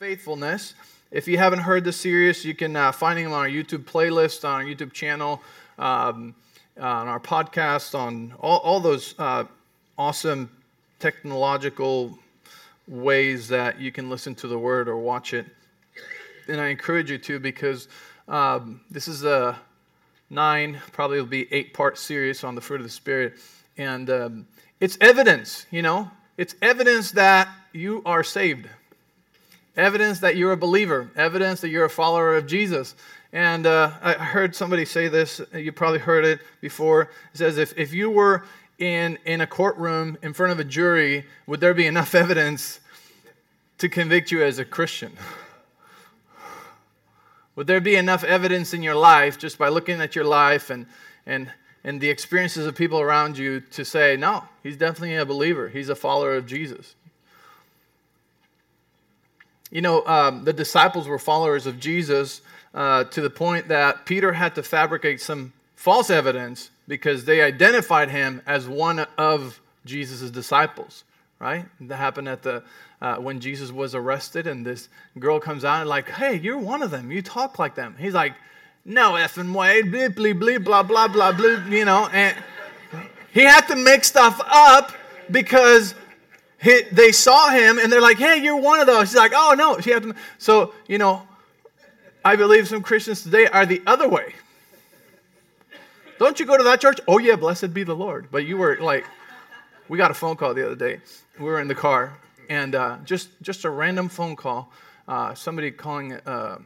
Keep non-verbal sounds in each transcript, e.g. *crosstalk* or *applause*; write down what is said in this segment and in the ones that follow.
faithfulness. If you haven't heard the series, you can uh, find them on our YouTube playlist, on our YouTube channel, um, on our podcast, on all, all those uh, awesome technological ways that you can listen to the word or watch it. And I encourage you to because um, this is a nine, probably will be eight part series on the fruit of the Spirit. And um, it's evidence, you know, it's evidence that you are saved evidence that you're a believer, evidence that you're a follower of Jesus. And uh, I heard somebody say this, you probably heard it before. It says, if, if you were in, in a courtroom in front of a jury, would there be enough *laughs* evidence to convict you as a Christian? Would there be enough evidence in your life just by looking at your life and, and, and the experiences of people around you to say, no, he's definitely a believer, he's a follower of Jesus? You know, um, the disciples were followers of Jesus uh, to the point that Peter had to fabricate some false evidence because they identified him as one of Jesus' disciples, right? That happened at the uh, when Jesus was arrested, and this girl comes out and like, "Hey, you're one of them. You talk like them." He's like, "No effing way, bleep bleep bleep blah blah blah blah," you know, and he had to make stuff up because he, they saw him and they're like, hey, you're one of those. He's like, oh, no. She had to, so, you know, I believe some Christians today are the other way. Don't you go to that church? Oh, yeah, blessed be the Lord. But you were like, we got a phone call the other day. We were in the car and uh, just, just a random phone call. Uh, somebody calling, uh,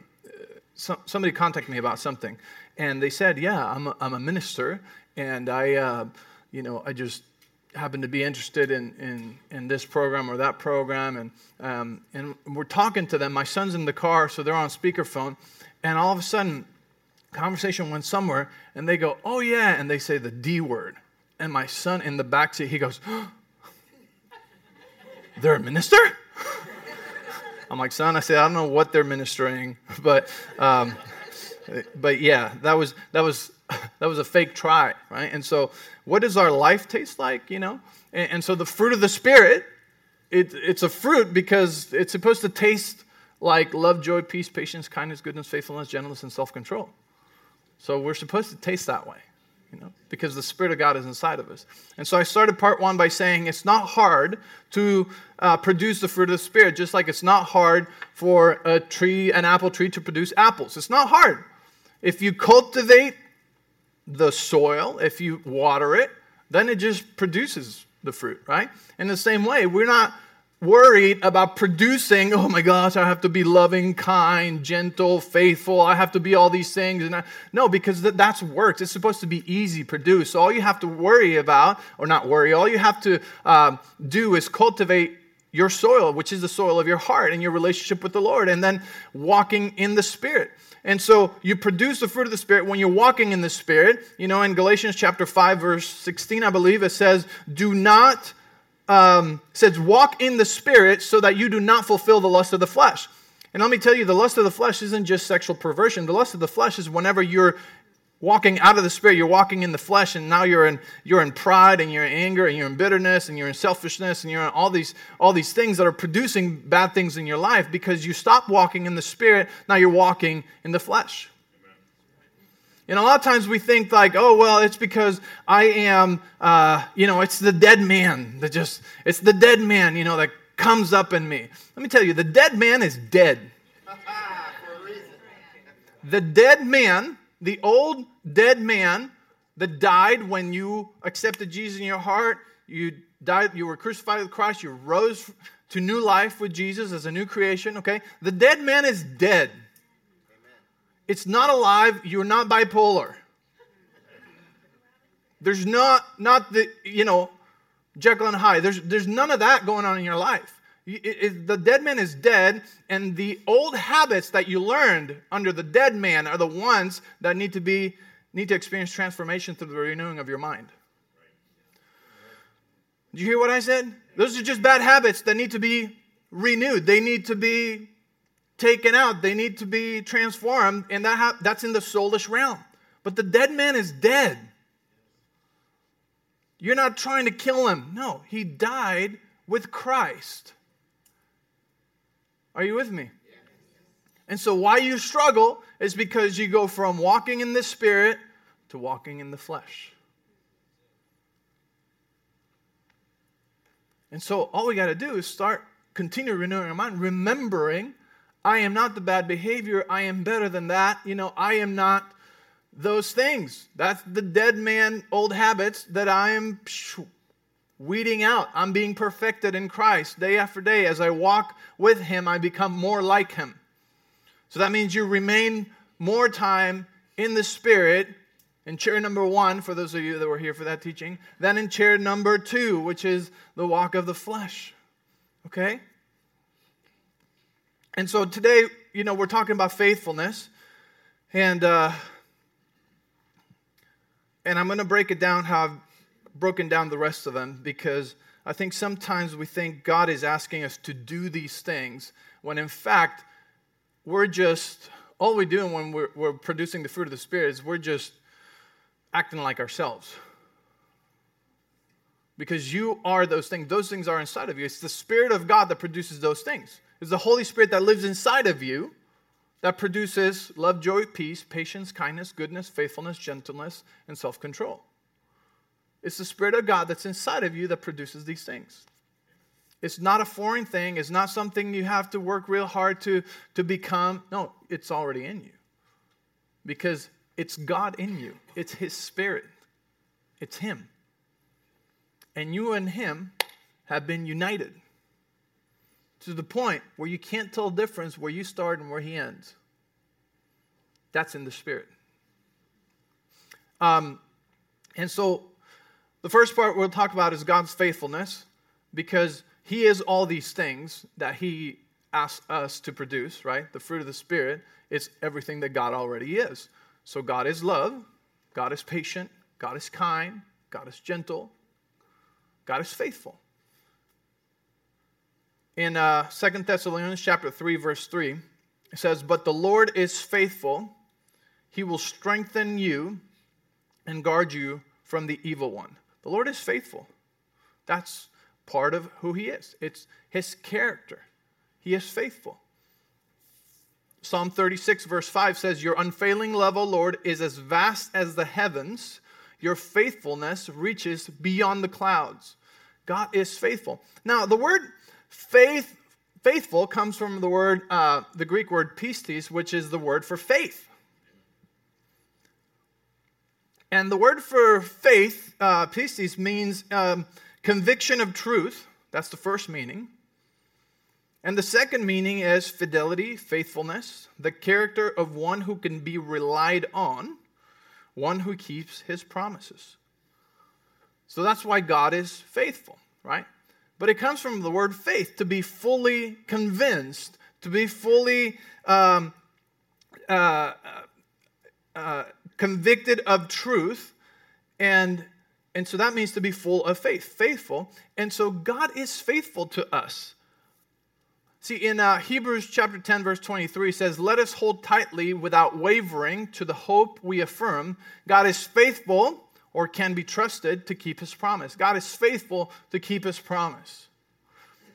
some, somebody contacted me about something. And they said, yeah, I'm a, I'm a minister and I, uh, you know, I just happen to be interested in, in, in this program or that program. And, um, and we're talking to them. My son's in the car, so they're on speakerphone. And all of a sudden, conversation went somewhere, and they go, Oh, yeah. And they say the D word. And my son in the back seat, he goes, *gasps* They're a minister? *laughs* I'm like, Son, I said, I don't know what they're ministering, *laughs* but. Um, but yeah, that was that was *laughs* that was a fake try, right? And so what does our life taste like, you know? And, and so the fruit of the Spirit, it, it's a fruit because it's supposed to taste like love, joy, peace, patience, kindness, goodness, faithfulness, gentleness, and self control. So we're supposed to taste that way, you know, because the Spirit of God is inside of us. And so I started part one by saying it's not hard to uh, produce the fruit of the Spirit, just like it's not hard for a tree, an apple tree, to produce apples. It's not hard. If you cultivate the soil, if you water it, then it just produces the fruit, right? In the same way, we're not worried about producing, oh my gosh, I have to be loving, kind, gentle, faithful. I have to be all these things. And I, no, because that, that's works. It's supposed to be easy produced. So all you have to worry about, or not worry, all you have to um, do is cultivate your soil, which is the soil of your heart and your relationship with the Lord, and then walking in the Spirit. And so you produce the fruit of the Spirit when you're walking in the Spirit. You know, in Galatians chapter 5, verse 16, I believe, it says, Do not, um, says, walk in the Spirit so that you do not fulfill the lust of the flesh. And let me tell you, the lust of the flesh isn't just sexual perversion. The lust of the flesh is whenever you're walking out of the spirit you're walking in the flesh and now you're in you're in pride and you're in anger and you're in bitterness and you're in selfishness and you're in all these all these things that are producing bad things in your life because you stop walking in the spirit now you're walking in the flesh and a lot of times we think like, oh, well, it's because I am, uh, you know, it's the dead man that just, it's the dead man, you know, that comes up in me. Let me tell you, the dead man is dead. *laughs* the dead man the old dead man that died when you accepted Jesus in your heart, you died, you were crucified with Christ, you rose to new life with Jesus as a new creation, okay? The dead man is dead. It's not alive, you're not bipolar. There's not not the, you know, Jekyll and Hyde. There's there's none of that going on in your life. The dead man is dead, and the old habits that you learned under the dead man are the ones that need to be need to experience transformation through the renewing of your mind. Do you hear what I said? Those are just bad habits that need to be renewed. They need to be taken out. They need to be transformed, and that ha- that's in the soulish realm. But the dead man is dead. You're not trying to kill him. No, he died with Christ. Are you with me? And so, why you struggle is because you go from walking in the spirit to walking in the flesh. And so, all we got to do is start, continue renewing our mind, remembering I am not the bad behavior. I am better than that. You know, I am not those things. That's the dead man, old habits that I am weeding out. I'm being perfected in Christ day after day. As I walk with Him, I become more like Him. So that means you remain more time in the Spirit in chair number one, for those of you that were here for that teaching, than in chair number two, which is the walk of the flesh. Okay? And so today, you know, we're talking about faithfulness. And, uh, and I'm going to break it down how I've broken down the rest of them because I think sometimes we think God is asking us to do these things when in fact we're just, all we're doing when we're, we're producing the fruit of the Spirit is we're just acting like ourselves. Because you are those things. Those things are inside of you. It's the Spirit of God that produces those things. It's the Holy Spirit that lives inside of you that produces love, joy, peace, patience, kindness, goodness, faithfulness, gentleness, and self control. It's the Spirit of God that's inside of you that produces these things. It's not a foreign thing. It's not something you have to work real hard to, to become. No, it's already in you. Because it's God in you, it's His Spirit, it's Him. And you and Him have been united to the point where you can't tell the difference where you start and where He ends. That's in the Spirit. Um, and so the first part we'll talk about is God's faithfulness because He is all these things that He asks us to produce, right? The fruit of the Spirit is everything that God already is. So God is love, God is patient, God is kind, God is gentle, God is faithful. In uh, 2 Thessalonians chapter 3, verse 3, it says, But the Lord is faithful. He will strengthen you and guard you from the evil one. The Lord is faithful. That's part of who He is, it's His character. He is faithful. Psalm 36, verse 5 says, Your unfailing love, O Lord, is as vast as the heavens. Your faithfulness reaches beyond the clouds. God is faithful. Now, the word faith, faithful comes from the word, uh, the Greek word pistis, which is the word for faith. And the word for faith, uh, pistis, means um, conviction of truth. That's the first meaning. And the second meaning is fidelity, faithfulness, the character of one who can be relied on, one who keeps his promises. So that's why God is faithful, right? But it comes from the word faith, to be fully convinced, to be fully um, uh, uh, convicted of truth. And, and so that means to be full of faith, faithful. And so God is faithful to us. See, in uh, Hebrews chapter 10, verse 23, says, Let us hold tightly without wavering to the hope we affirm. God is faithful or can be trusted to keep his promise. God is faithful to keep his promise.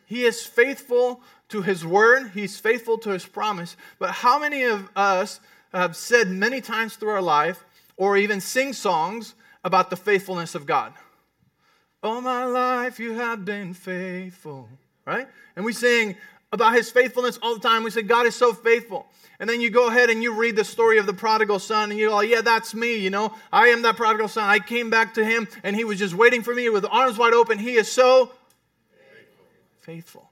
He is faithful to his word, he's faithful to his promise. But how many of us have said many times through our life, or even sing songs about the faithfulness of God? All my life you have been faithful, right? And we sing, about his faithfulness all the time. We say, God is so faithful. And then you go ahead and you read the story of the prodigal son, and you go, yeah, that's me, you know. I am that prodigal son. I came back to him, and he was just waiting for me with arms wide open. He is so faithful. faithful.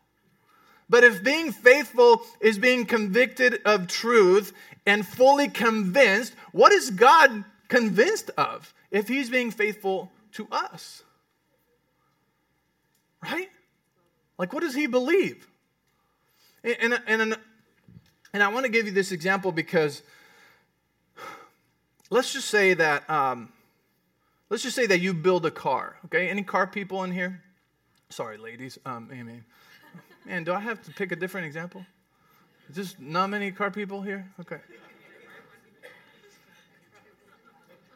But if being faithful is being convicted of truth and fully convinced, what is God convinced of if he's being faithful to us? Right? Like, what does he believe? And, and, and I want to give you this example because let's just say that um, let's just say that you build a car. Okay, any car people in here? Sorry, ladies. Um, Amy. Man, do I have to pick a different example? Just not many car people here. Okay.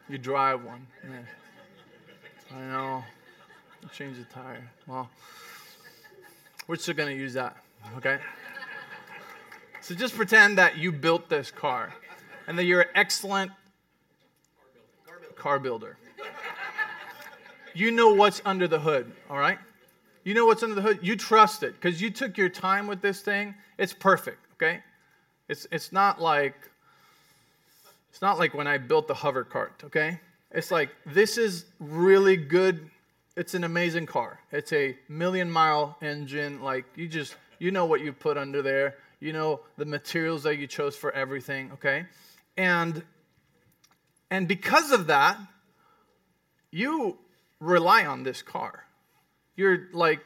You drive one. Yeah. I know. Change the tire. Well, we're still going to use that. Okay. So just pretend that you built this car and that you're an excellent car builder. You know what's under the hood, all right? You know what's under the hood. You trust it because you took your time with this thing. It's perfect, okay? It's, it's not like it's not like when I built the hover cart, okay? It's like this is really good. It's an amazing car. It's a million mile engine. Like you just you know what you put under there you know the materials that you chose for everything okay and and because of that you rely on this car you're like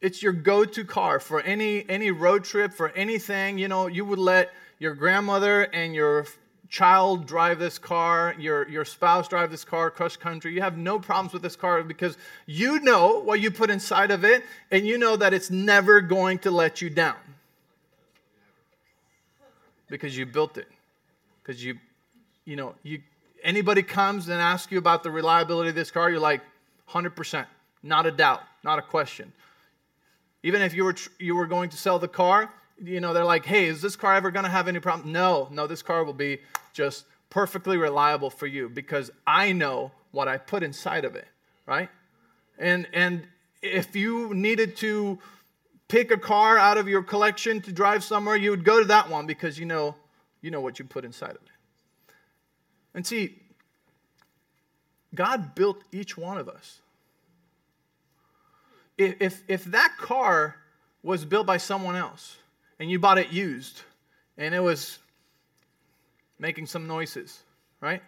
it's your go-to car for any any road trip for anything you know you would let your grandmother and your child drive this car your your spouse drive this car cross country. You have no problems with this car because you know what you put inside of it and you know that it's never going to let you down. Because you built it. Because you, you know, you anybody comes and asks you about the reliability of this car, you're like, 100%, not a doubt, not a question. Even if you were you were going to sell the car, you know, they're like, hey, is this car ever going to have any problem? No, no, this car will be just perfectly reliable for you because I know what I put inside of it, right? And and if you needed to pick a car out of your collection to drive somewhere, you would go to that one because you know, you know what you put inside of it. And see, God built each one of us. If, if, that car was built by someone else and you bought it used and it was making some noises, right?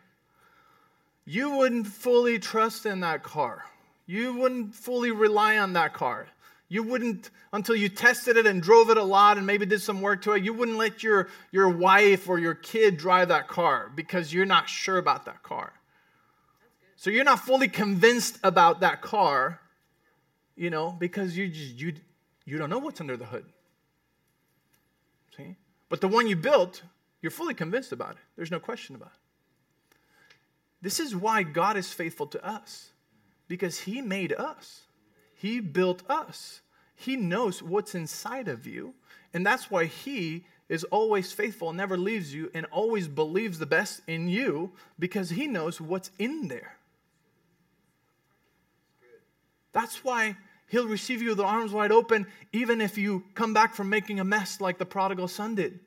You wouldn't fully trust in that car. You wouldn't fully rely on that car. You wouldn't, until you tested it and drove it a lot and maybe did some work to it, you wouldn't let your, your wife or your kid drive that car because you're not sure about that car. So you're not fully convinced about that car, you know, because you just you you don't know what's under the hood. See? But the one you built, you're fully convinced about it. There's no question about it. This is why God is faithful to us. Because he made us. He built us. He knows what's inside of you. And that's why He is always faithful and never leaves you and always believes the best in you because He knows what's in there. That's why He'll receive you with arms wide open, even if you come back from making a mess like the prodigal son did.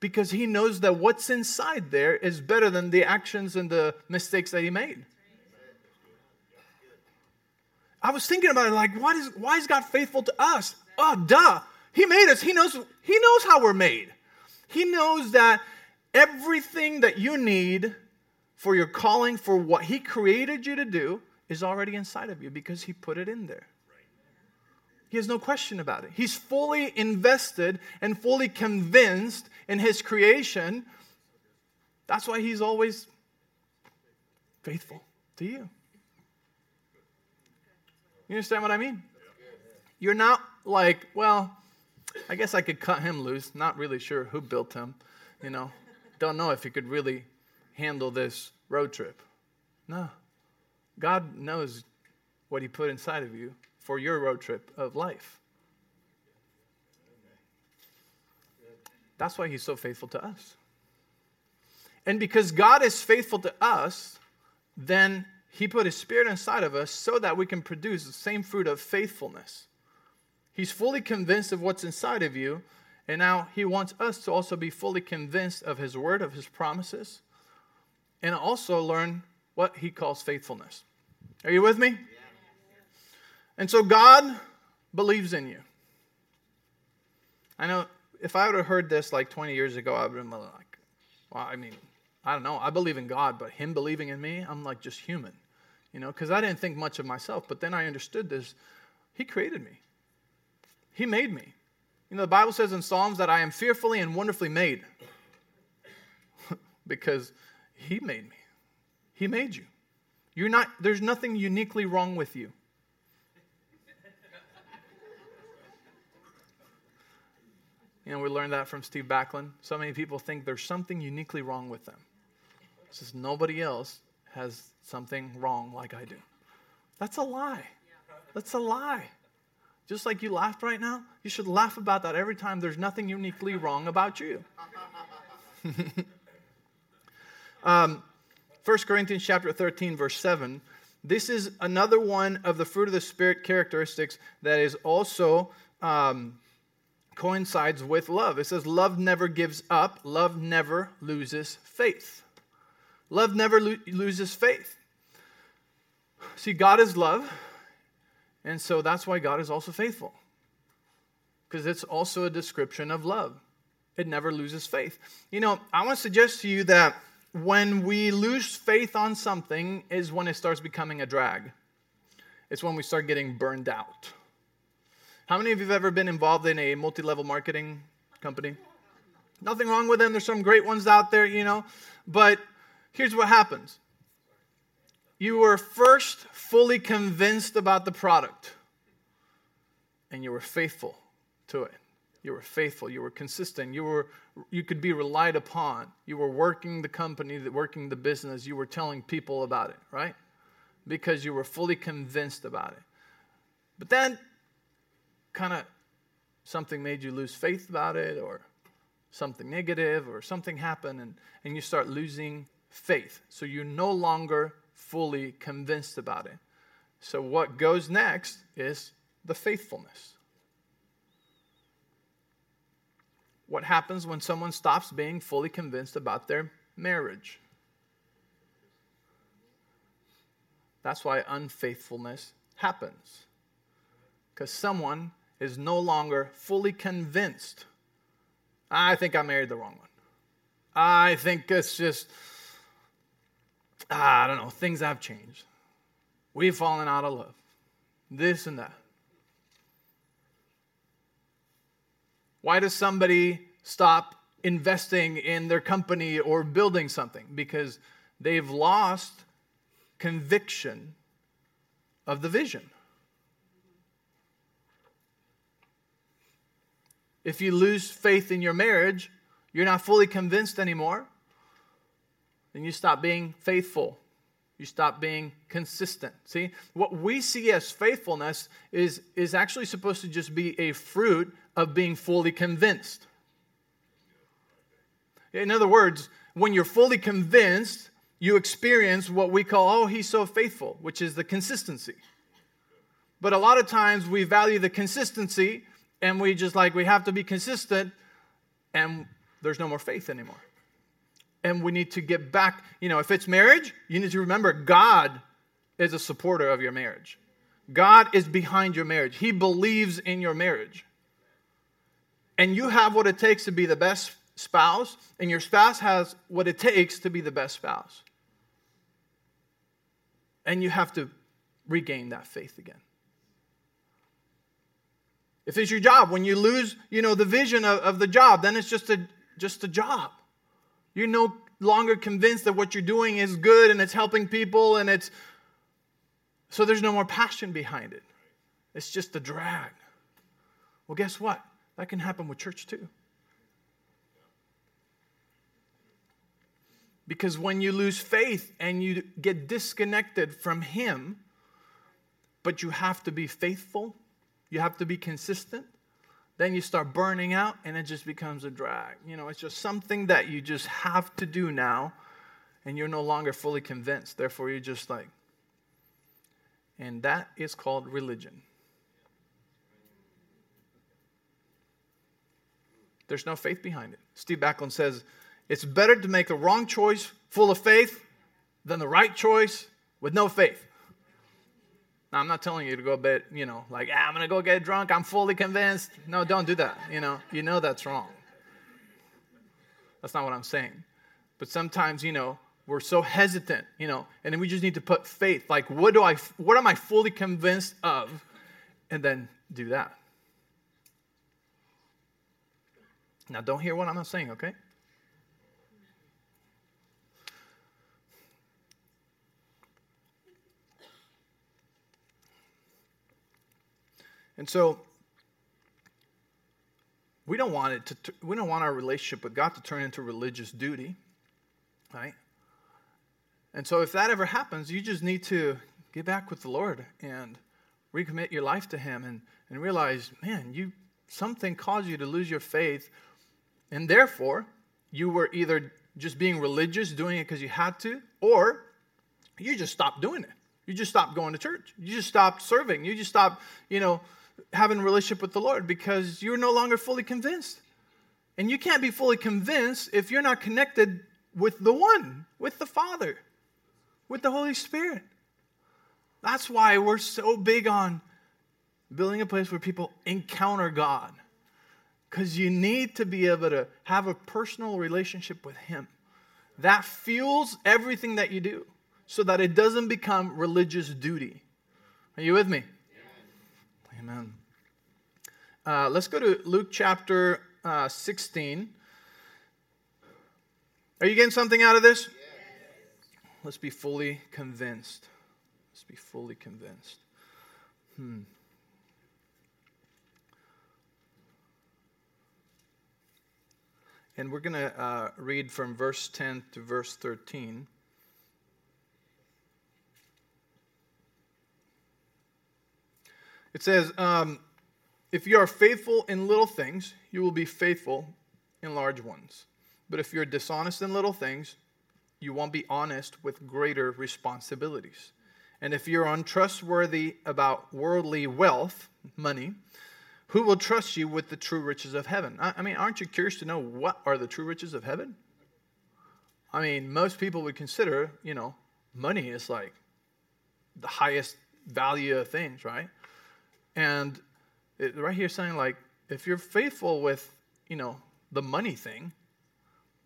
Because He knows that what's inside there is better than the actions and the mistakes that He made. I was thinking about it like, is, why is God faithful to us? Oh, duh. He made us. He knows, he knows how we're made. He knows that everything that you need for your calling, for what He created you to do, is already inside of you because He put it in there. He has no question about it. He's fully invested and fully convinced in His creation. That's why He's always faithful to you. You understand what I mean? You're not like, well, I guess I could cut him loose. Not really sure who built him. You know, don't know if he could really handle this road trip. No. God knows what he put inside of you for your road trip of life. That's why he's so faithful to us. And because God is faithful to us, then he put His Spirit inside of us so that we can produce the same fruit of faithfulness. He's fully convinced of what's inside of you, and now He wants us to also be fully convinced of His Word, of His promises, and also learn what He calls faithfulness. Are you with me? And so God believes in you. I know if I would have heard this like 20 years ago, I would have been like, well, I mean, I don't know. I believe in God, but Him believing in me, I'm like just human you know, because I didn't think much of myself. But then I understood this. He created me, He made me. You know, the Bible says in Psalms that I am fearfully and wonderfully made *laughs* because He made me. He made you. You're not, there's nothing uniquely wrong with you. You know, we learned that from Steve Backlund. So many people think there's something uniquely wrong with them. Says nobody else has something wrong like I do. That's a lie. That's a lie. Just like you laughed right now, you should laugh about that every time there's nothing uniquely wrong about you. *laughs* um, 1 Corinthians chapter 13, verse 7. This is another one of the fruit of the Spirit characteristics that is also um, coincides with love. It says, Love never gives up, love never loses faith. Love never lo- loses faith. See, God is love, and so that's why God is also faithful. Because it's also a description of love. It never loses faith. You know, I want to suggest to you that when we lose faith on something is when it starts becoming a drag. It's when we start getting burned out. How many of you have ever been involved in a multi level marketing company? Nothing wrong with them. There's some great ones out there, you know. But here's what happens you were first fully convinced about the product, and you were faithful to it. You were faithful. You were consistent. You were you could be relied upon. You were working the company, working the business. You were telling people about it, right? Because you were fully convinced about it. But then kind of something made you lose faith about it or something negative or something happened and, and you start losing faith. So you're no longer fully convinced about it. So what goes next is the faithfulness. What happens when someone stops being fully convinced about their marriage? That's why unfaithfulness happens. Because someone is no longer fully convinced. I think I married the wrong one. I think it's just, ah, I don't know, things have changed. We've fallen out of love. This and that. Why does somebody stop investing in their company or building something? Because they've lost conviction of the vision. If you lose faith in your marriage, you're not fully convinced anymore, then you stop being faithful. You stop being consistent. See, what we see as faithfulness is, is actually supposed to just be a fruit of being fully convinced. In other words, when you're fully convinced, you experience what we call, oh, he's so faithful, which is the consistency. But a lot of times we value the consistency and we just like, we have to be consistent, and there's no more faith anymore. And we need to get back, you know, if it's marriage, you need to remember God is a supporter of your marriage. God is behind your marriage. He believes in your marriage. And you have what it takes to be the best spouse, and your spouse has what it takes to be the best spouse. And you have to regain that faith again. If it's your job, when you lose, you know, the vision of, of the job, then it's just a just a job. You're no longer convinced that what you're doing is good and it's helping people and it's so there's no more passion behind it. It's just a drag. Well, guess what? That can happen with church too. Because when you lose faith and you get disconnected from Him, but you have to be faithful you have to be consistent. Then you start burning out and it just becomes a drag. You know, it's just something that you just have to do now and you're no longer fully convinced. Therefore, you're just like, and that is called religion. There's no faith behind it. Steve Backlund says it's better to make a wrong choice full of faith than the right choice with no faith. Now, I'm not telling you to go bed, you know, like, ah, I'm going to go get drunk. I'm fully convinced. No, don't do that. You know, you know that's wrong. That's not what I'm saying. But sometimes, you know, we're so hesitant, you know, and then we just need to put faith. Like, what do I, what am I fully convinced of? And then do that. Now, don't hear what I'm not saying, okay? And so we don't want it to we don't want our relationship with God to turn into religious duty, right? And so if that ever happens, you just need to get back with the Lord and recommit your life to Him and, and realize, man, you something caused you to lose your faith, and therefore you were either just being religious, doing it because you had to, or you just stopped doing it. You just stopped going to church. You just stopped serving. You just stopped, you know, having a relationship with the Lord because you're no longer fully convinced. And you can't be fully convinced if you're not connected with the one, with the Father, with the Holy Spirit. That's why we're so big on building a place where people encounter God. Because you need to be able to have a personal relationship with Him. That fuels everything that you do so that it doesn't become religious duty. Are you with me? Amen. Uh, let's go to Luke chapter uh, 16. Are you getting something out of this? Let's be fully convinced. Let's be fully convinced. Hmm. And we're going to uh, read from verse 10 to verse 13. It says, um, If you are faithful in little things, you will be faithful in large ones. But if you're dishonest in little things, you won't be honest with greater responsibilities. And if you're untrustworthy about worldly wealth, money, who will trust you with the true riches of heaven? I, mean, aren't you curious to know what are the true riches of heaven? I mean, most people would consider, you know, money is like the highest value of things, right? And it, right here saying like, if you're faithful with, you know, the money thing,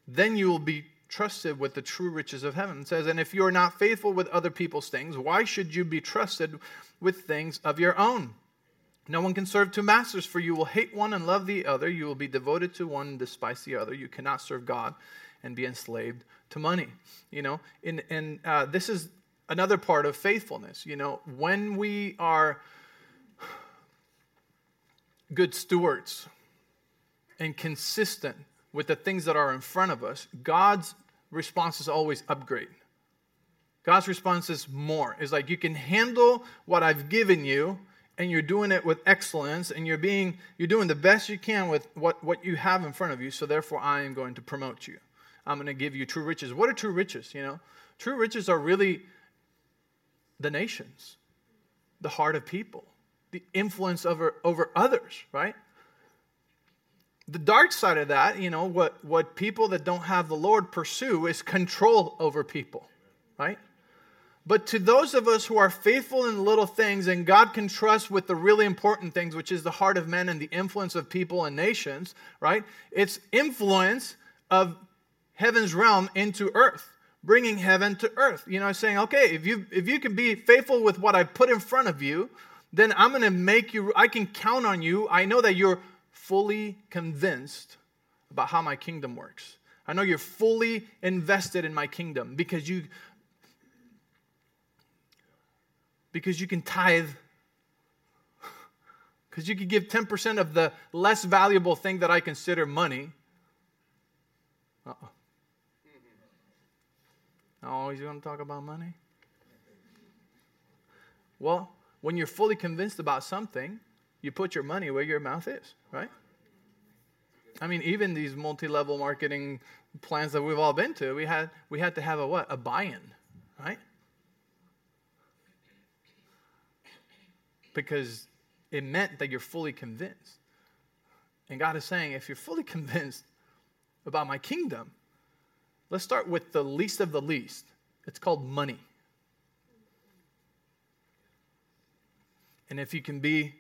then you will be trusted with the true riches of heaven. It says, and if you are not faithful with other people's things, why should you be trusted with things of your own? No one can serve two masters, for you will hate one and love the other. You will be devoted to one and despise the other. You cannot serve God and be enslaved to money. You know, and, and uh, this is another part of faithfulness. You know, when we are good stewards and consistent with the things that are in front of us, God's response is always upgrade. God's response is more. It's like you can handle what I've given you and you're doing it with excellence and you're being you're doing the best you can with what, what you have in front of you so therefore i am going to promote you i'm going to give you true riches what are true riches you know true riches are really the nations the heart of people the influence over over others right the dark side of that you know what what people that don't have the lord pursue is control over people right but to those of us who are faithful in little things and God can trust with the really important things, which is the heart of men and the influence of people and nations, right? It's influence of heaven's realm into earth, bringing heaven to earth. You know, saying, okay, if you if you can be faithful with what I put in front of you, then I'm going to make you. I can count on you. I know that you're fully convinced about how my kingdom works. I know you're fully invested in my kingdom because you because you can tithe. *laughs* Because you could give 10% of the less valuable thing that I consider money. Uh oh. Always going to talk about money? Well, when you're fully convinced about something, you put your money where your mouth is, right? I mean, even these multi-level marketing plans that we've all been to, we had we had to have a what? A buy-in, right? because it meant that you're fully convinced. And God is saying, if you're fully *laughs* convinced about my kingdom, let's start with the least of the least. It's called money. And if you can be,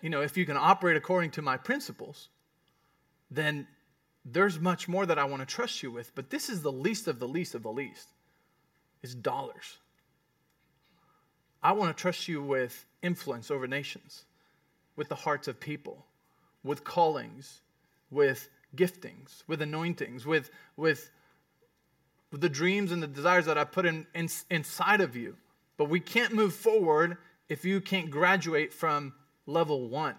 you know, if you can operate according to my principles, then there's much more that I want to trust you with. But this is the least of the least of the least. It's dollars. I want to trust you with influence over nations, with the hearts of people, with callings, with giftings, with anointings, with, with, with the dreams and the desires that I put in, in, inside of you. But we can't move forward if you can't graduate from level one.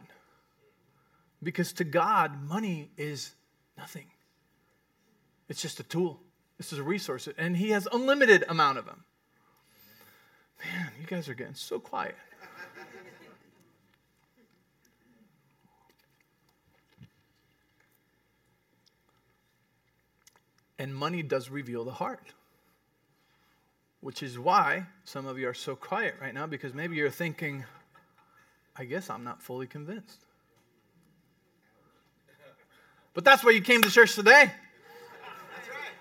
Because to God, money is nothing, it's just a tool, it's just a resource, and He has unlimited amount of them. Man, you guys are getting so quiet. and money does reveal the heart. Which is why some of you are so quiet right now because maybe you're thinking, I guess I'm not fully convinced. But that's why you came to church today. That's right.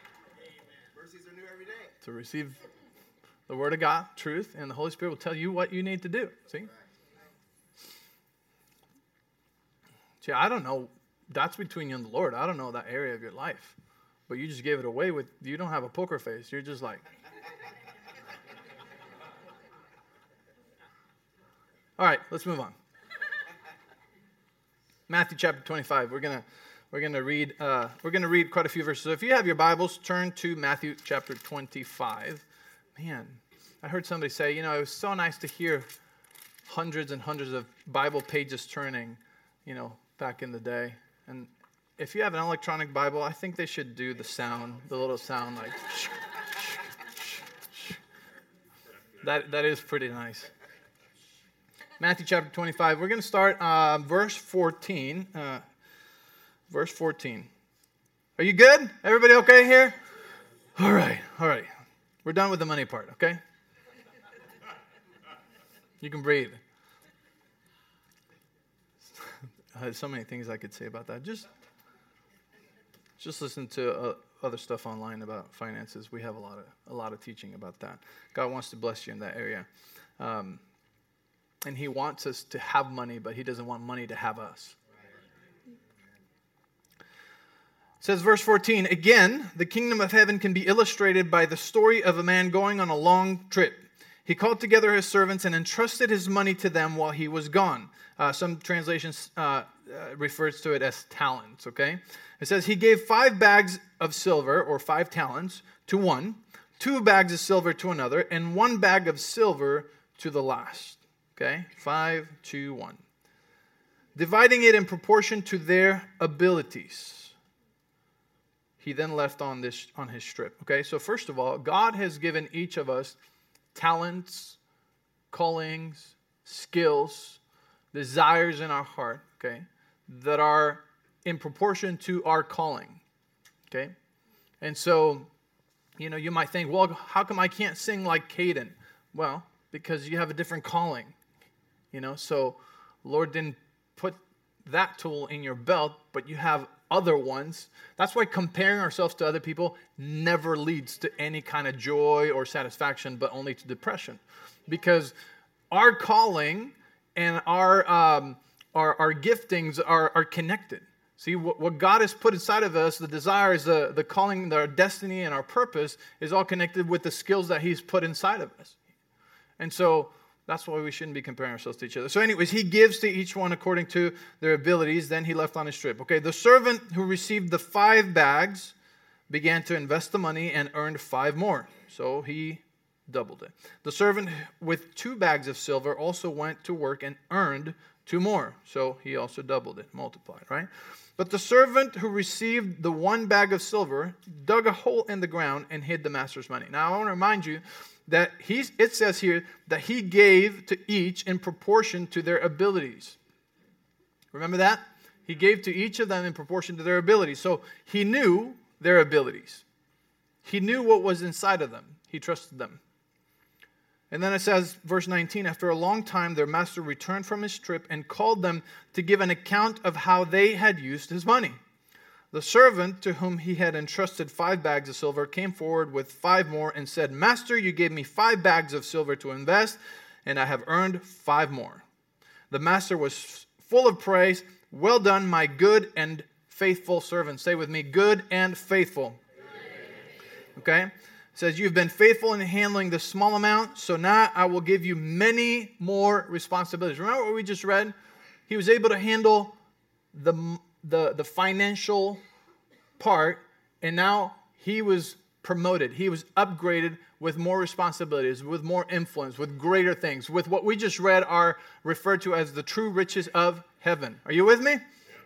Mercies are new every day. To receive the Word of God, truth, and the Holy Spirit will tell you what you need to do. See? See, I don't know. That's between you and the Lord. I don't know that area of your life. But you just gave it away with, you don't have a poker face. You're just like, All right, let's move on. *laughs* Matthew chapter 25. We're gonna we're gonna read uh, we're gonna read quite a few verses. So if you have your Bibles, turn to Matthew chapter 25. Man, I heard somebody say, you know, it was so nice to hear hundreds and hundreds of Bible pages turning, you know, back in the day. And if you have an electronic Bible, I think they should do the sound, the little sound like *laughs* that that is pretty nice. Matthew chapter 25. We're going to start uh, verse 14. Uh, verse 14. Are you good? Everybody okay here? All right, all right. We're done with the money part, okay? You can breathe. *laughs* Had so many things I could say about that. Just, just listen to uh, other stuff online about finances. We have a lot of a lot of teaching about that. God wants to bless you in that area. Um, and He wants us to have money, but He doesn't want money to have us. It says verse 14 again the kingdom of heaven can be illustrated by the story of a man going on a long trip. He called together his servants and entrusted his money to them while he was gone. Uh, some translations uh, uh, refers to it as talents okay? It says he gave five bags of silver or five talents to one two bags of silver to another and one bag of silver to the last Okay? Five, two, one. Dividing it in proportion to their abilities. He then left on this on his strip. Okay, so first of all, God has given each of us talents, callings, skills, desires in our heart, okay, that are in proportion to our calling. Okay? And so, you know, you might think, well, how come I can't sing like Caden? Well, because you have a different calling. You know, so Lord didn't put that tool in your belt, but you have other ones. That's why comparing ourselves to other people never leads to any kind of joy or satisfaction, but only to depression. Because our calling and our, um, our, our giftings are, are connected. See, what, what God has put inside of us, the desires, the, the calling, our destiny, and our purpose is all connected with the skills that He's put inside of us. And so, that's why we shouldn't be comparing ourselves to each other. So, anyways, he gives to each one according to their abilities. Then he left on his trip. Okay, the servant who received the five bags began to invest the money and earned five more. So he doubled it. The servant with two bags of silver also went to work and earned two more. So he also doubled it, multiplied, right? But the servant who received the one bag of silver dug a hole in the ground and hid the master's money. Now, I want to remind you that he's, it says here that he gave to each in proportion to their abilities. Remember that? He gave to each of them in proportion to their abilities. So he knew their abilities, he knew what was inside of them, he trusted them. And then it says, verse 19, after a long time, their master returned from his trip and called them to give an account of how they had used his money. The servant to whom he had entrusted five bags of silver came forward with five more and said, Master, you gave me five bags of silver to invest, and I have earned five more. The master was full of praise. Well done, my good and faithful servant. Say with me, good and faithful. Okay? Says, You've been faithful in handling the small amount, so now I will give you many more responsibilities. Remember what we just read? He was able to handle the the, the financial part, and now he was promoted. He was upgraded with more responsibilities, with more influence, with greater things, with what we just read are referred to as the true riches of heaven. Are you with me?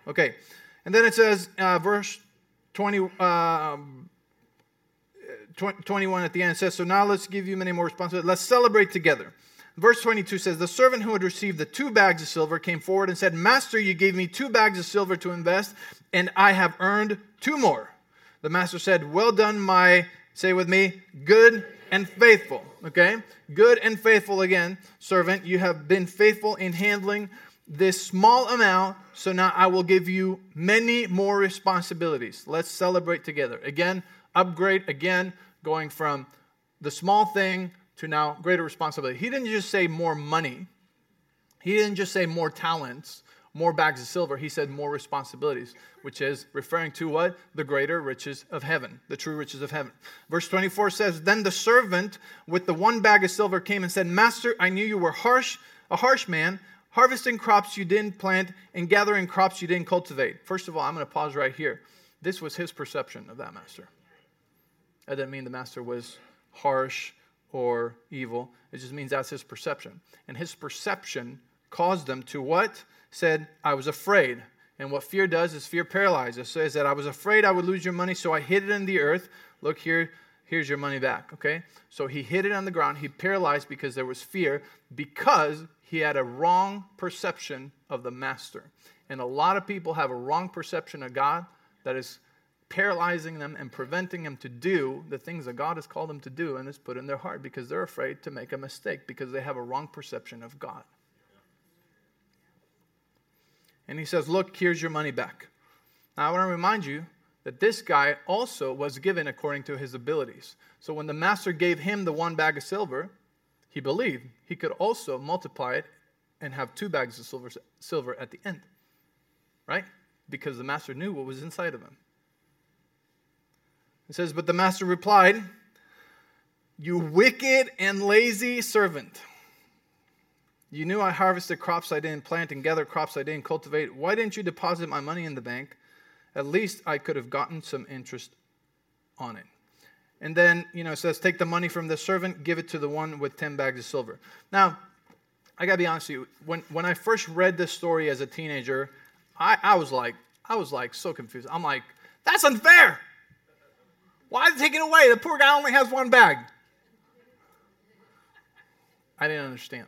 Okay. And then it says, uh, verse 20, uh, 21 at the end, it says, So now let's give you many more responsibilities. Let's celebrate together. Verse 22 says, The servant who had received the two bags of silver came forward and said, Master, you gave me two bags of silver to invest, and I have earned two more. The master said, Well done, my, say with me, good and faithful. Okay? Good and faithful again, servant. You have been faithful in handling this small amount, so now I will give you many more responsibilities. Let's celebrate together. Again, upgrade, again, going from the small thing to now greater responsibility. He didn't just say more money, he didn't just say more talents, more bags of silver. He said more responsibilities, which is referring to what? The greater riches of heaven, the true riches of heaven. Verse 24 says, Then the servant with the one bag of silver came and said, Master, I knew you were harsh, a harsh man harvesting crops you didn't plant and gathering crops you didn't cultivate. First of all, I'm going to pause right here. This was his perception of that master. That didn't mean the master was harsh or evil. It just means that's his perception. And his perception caused him to what? Said, I was afraid. And what fear does is fear paralyzes. It says that I was afraid I would lose your money, so I hid it in the earth. Look here, here's your money back. Okay? So he hid it on the ground. He paralyzed because there was fear, because he had a wrong perception of the master. And a lot of people have a wrong perception of God that is paralyzing them and preventing them to do the things that God has called them to do and has put in their heart because they're afraid to make a mistake because they have a wrong perception of God. And he says, Look, here's your money back. Now, I want to remind you that this guy also was given according to his abilities. So when the master gave him the one bag of silver, he believed he could also multiply it and have two bags of silver, silver at the end. Right? Because the master knew what was inside of him. It says, But the master replied, You wicked and lazy servant. You knew I harvested crops I didn't plant and gathered crops I didn't cultivate. Why didn't you deposit my money in the bank? At least I could have gotten some interest on it. And then, you know, it says, take the money from the servant, give it to the one with 10 bags of silver. Now, I gotta be honest with you, when, when I first read this story as a teenager, I, I was like, I was like so confused. I'm like, that's unfair. Why is it taken away? The poor guy only has one bag. I didn't understand.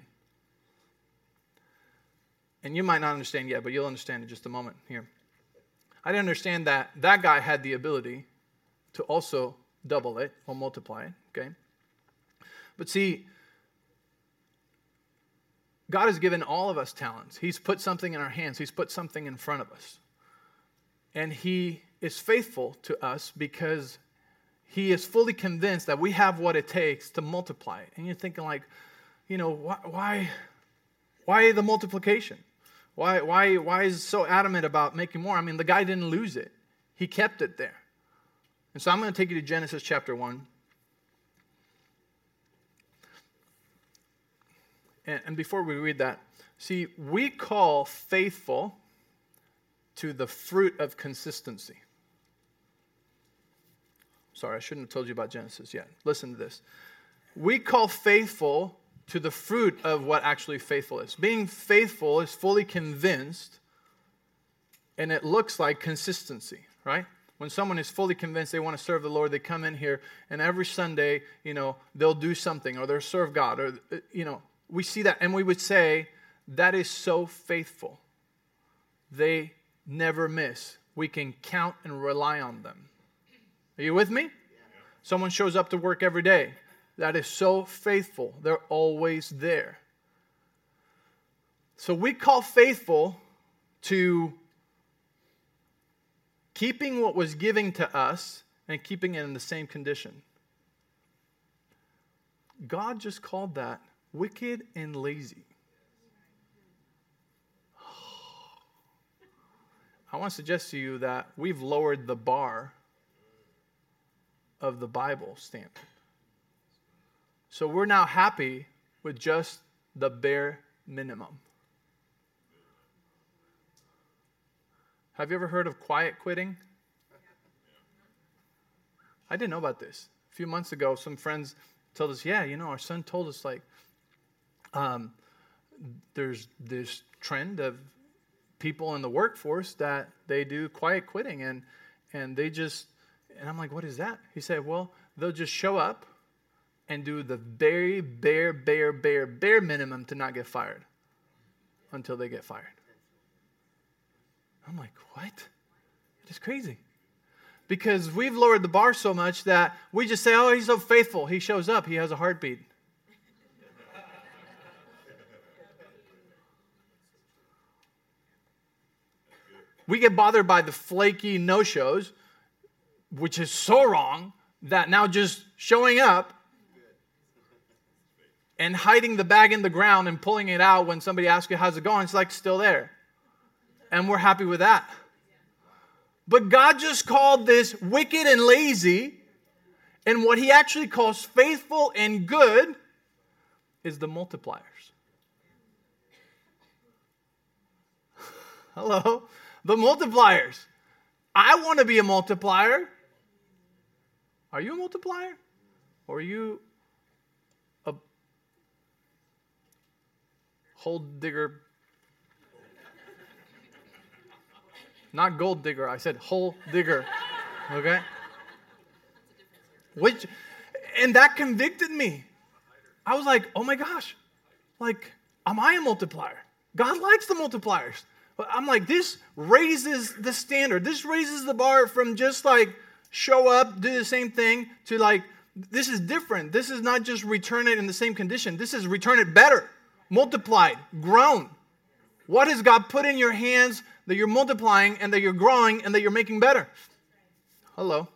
And you might not understand yet, but you'll understand in just a moment here. I didn't understand that that guy had the ability to also double it or multiply it, okay? But see, God has given all of us talents. He's put something in our hands, He's put something in front of us. And He is faithful to us because He is fully convinced that we have what it takes to multiply. And you're thinking, like, you know, why, why, why the multiplication? Why, why, why is so adamant about making more? I mean, the guy didn't lose it, he kept it there. And so I'm going to take you to Genesis chapter 1. And, and before we read that, see, we call faithful to the fruit of consistency. Sorry, I shouldn't have told you about Genesis yet. Listen to this. We call faithful to the fruit of what actually faithful is. Being faithful is fully convinced, and it looks like consistency, right? when someone is fully convinced they want to serve the Lord, they come in here and every Sunday, you know, they'll do something or they'll serve God or, you know, we see that and we would say that is so faithful. They never miss. We can count and rely on them. Are you with me? Someone shows up to work every day. That is so faithful. They're always there. So we call faithful to keeping what was given to us and keeping it in the same condition. God just called that wicked and lazy. *sighs* I want to suggest to you that we've lowered the bar of the Bible standard. So we're now happy with just the bare minimum. Have you ever heard of quiet quitting? I didn't know about this. A few months ago, some friends told us, yeah, you know, our son told us, like, um, there's this trend of people in the workforce that they do quiet quitting and and they just and I'm like, what is that? He said, well, they'll just show up and do the very bare, bare, bare, bare minimum to not get fired until they get fired. I'm like, what? It's crazy. because we've lowered the bar so much that we just say, oh, he's so faithful. He shows up, he has a heartbeat. we get bothered by the flaky no shows, which is so wrong that now just showing up and hiding the bag in the ground and pulling it out when somebody asks you how's it going, it's like still there. And we're happy with that. But God just called this wicked and lazy, and what He actually calls faithful and good is the multipliers. *laughs* Hello? The multipliers. I want to be a multiplier. Are you a multiplier? Or are you a hole digger? Not gold digger, I said hole digger. Okay? Which, and that convicted me. I was like, oh my gosh, like, am I a multiplier? God likes the multipliers. But I'm like, this raises the standard. This raises the bar from just like show up, do the same thing, to like, this is different. This is not just return it in the same condition. This is return it better, multiplied, grown. What has God put in your hands that you're multiplying and that you're growing and that you're making better? Hello.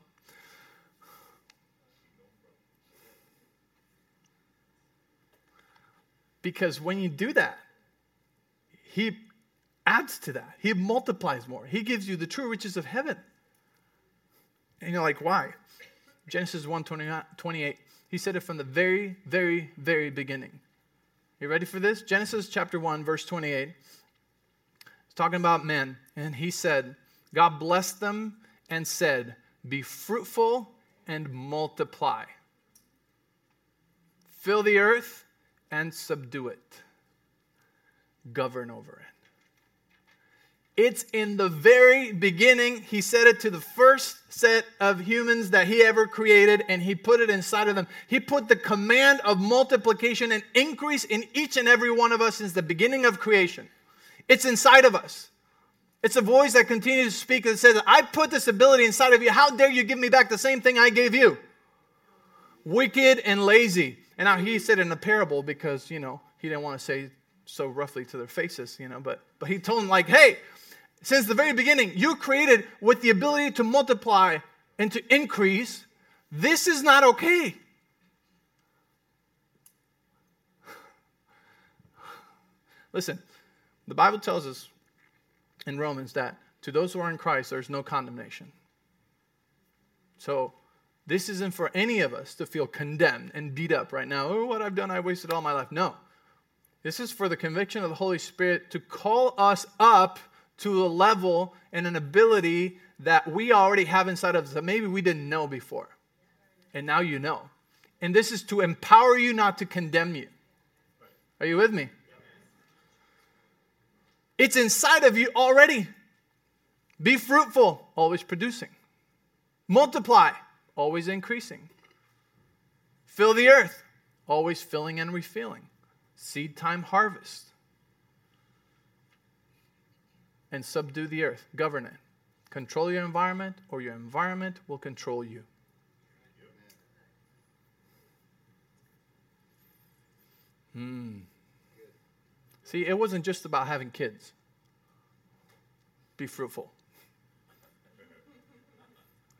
Because when you do that, He adds to that. He multiplies more. He gives you the true riches of heaven. And you're like, why? Genesis 1 28. He said it from the very, very, very beginning. You ready for this? Genesis chapter 1, verse 28. He's talking about men. And he said, God blessed them and said, Be fruitful and multiply. Fill the earth and subdue it. Govern over it. It's in the very beginning. He said it to the first set of humans that he ever created, and he put it inside of them. He put the command of multiplication and increase in each and every one of us since the beginning of creation. It's inside of us. It's a voice that continues to speak that says, I put this ability inside of you. How dare you give me back the same thing I gave you? Wicked and lazy. And now he said in a parable because, you know, he didn't want to say so roughly to their faces, you know, but, but he told them, like, hey, since the very beginning, you created with the ability to multiply and to increase. This is not okay. Listen, the Bible tells us in Romans that to those who are in Christ, there's no condemnation. So, this isn't for any of us to feel condemned and beat up right now. Oh, what I've done, I wasted all my life. No. This is for the conviction of the Holy Spirit to call us up to a level and an ability that we already have inside of us that maybe we didn't know before. And now you know. And this is to empower you, not to condemn you. Are you with me? It's inside of you already. Be fruitful, always producing. Multiply, always increasing. Fill the earth, always filling and refilling. Seed time harvest and subdue the earth, govern it. Control your environment, or your environment will control you. Hmm. See, it wasn't just about having kids. Be fruitful.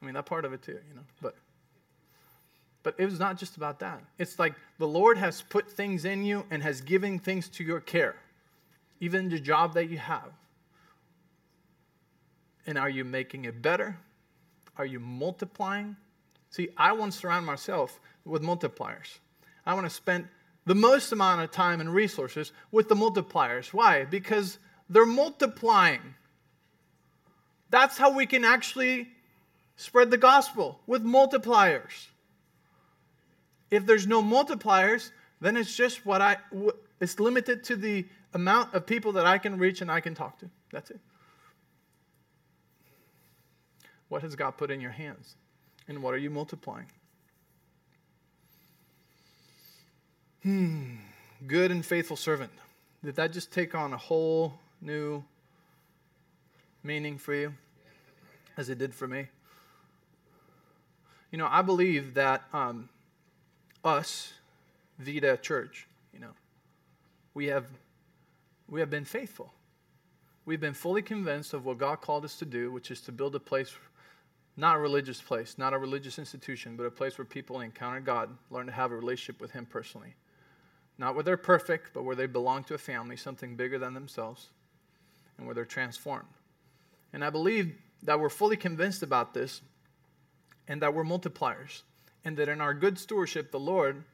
I mean, that part of it too, you know. But but it was not just about that. It's like the Lord has put things in you and has given things to your care. Even the job that you have. And are you making it better? Are you multiplying? See, I want to surround myself with multipliers. I want to spend the most amount of time and resources with the multipliers. Why? Because they're multiplying. That's how we can actually spread the gospel with multipliers. If there's no multipliers, then it's just what I it's limited to the amount of people that I can reach and I can talk to. That's it. What has God put in your hands? And what are you multiplying? Hmm, good and faithful servant. Did that just take on a whole new meaning for you? As it did for me? you know, I believe that um, us, Vida Church, you know, we have we have been faithful. We've been fully convinced of what God called us to do, which is to build a place, not a religious place, not a religious institution, but a place where people encounter God, learn to have a relationship with Him personally. Not where they're perfect, but where they belong to a family, something bigger than themselves, and where they're transformed. And I believe that we're fully convinced about this and that we're multipliers, and that in our good stewardship, the Lord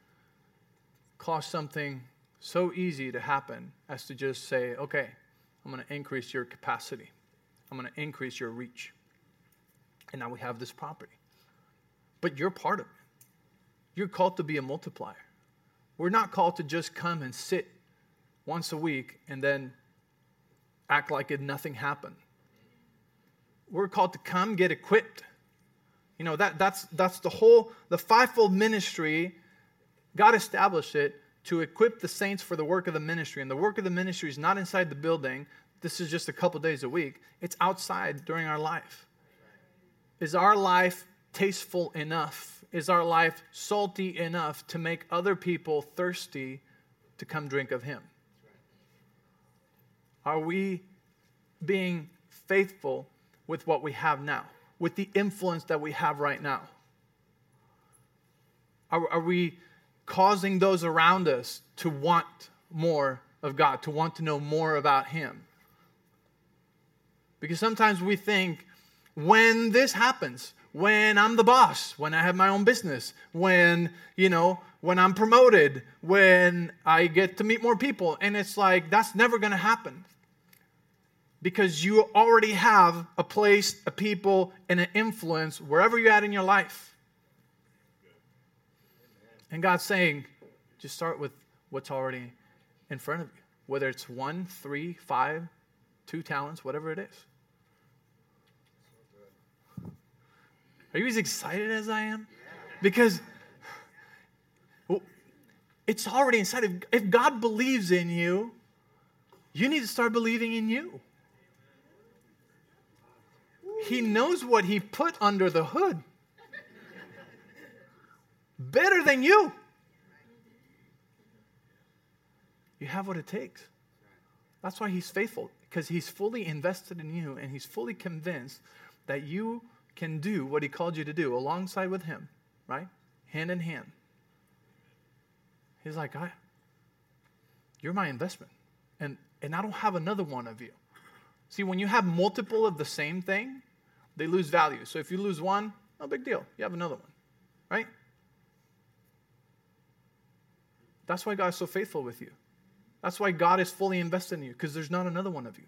caused something so easy to happen as to just say, okay, I'm going to increase your capacity, I'm going to increase your reach. And now we have this property. But you're part of it. You're called to be a multiplier. We're not called to just come and sit once a week and then act like it, nothing happened. We're called to come get equipped. You know, that, that's, that's the whole, the fivefold ministry, God established it to equip the saints for the work of the ministry. And the work of the ministry is not inside the building. This is just a couple days a week. It's outside during our life. Is our life tasteful enough? Is our life salty enough to make other people thirsty to come drink of Him? Are we being faithful with what we have now, with the influence that we have right now? Are, are we causing those around us to want more of God, to want to know more about Him. Because sometimes we think when this happens, when I'm the boss, when I have my own business, when, you know, when I'm promoted, when I get to meet more people, and it's like that's never going to happen. Because you already have a place, a people, and an influence wherever you're at in your life. And God's saying, just start with what's already in front of you, whether it's one, three, five, two talents, whatever it is. Are you as excited as I am? Because it's already inside of if God believes in you, you need to start believing in you. He knows what he put under the hood better than you. You have what it takes. That's why he's faithful, because he's fully invested in you and he's fully convinced that you can do what he called you to do alongside with him, right? Hand in hand. He's like, I, you're my investment. And, and I don't have another one of you. See, when you have multiple of the same thing, they lose value. So if you lose one, no big deal. You have another one, right? That's why God is so faithful with you. That's why God is fully invested in you, because there's not another one of you.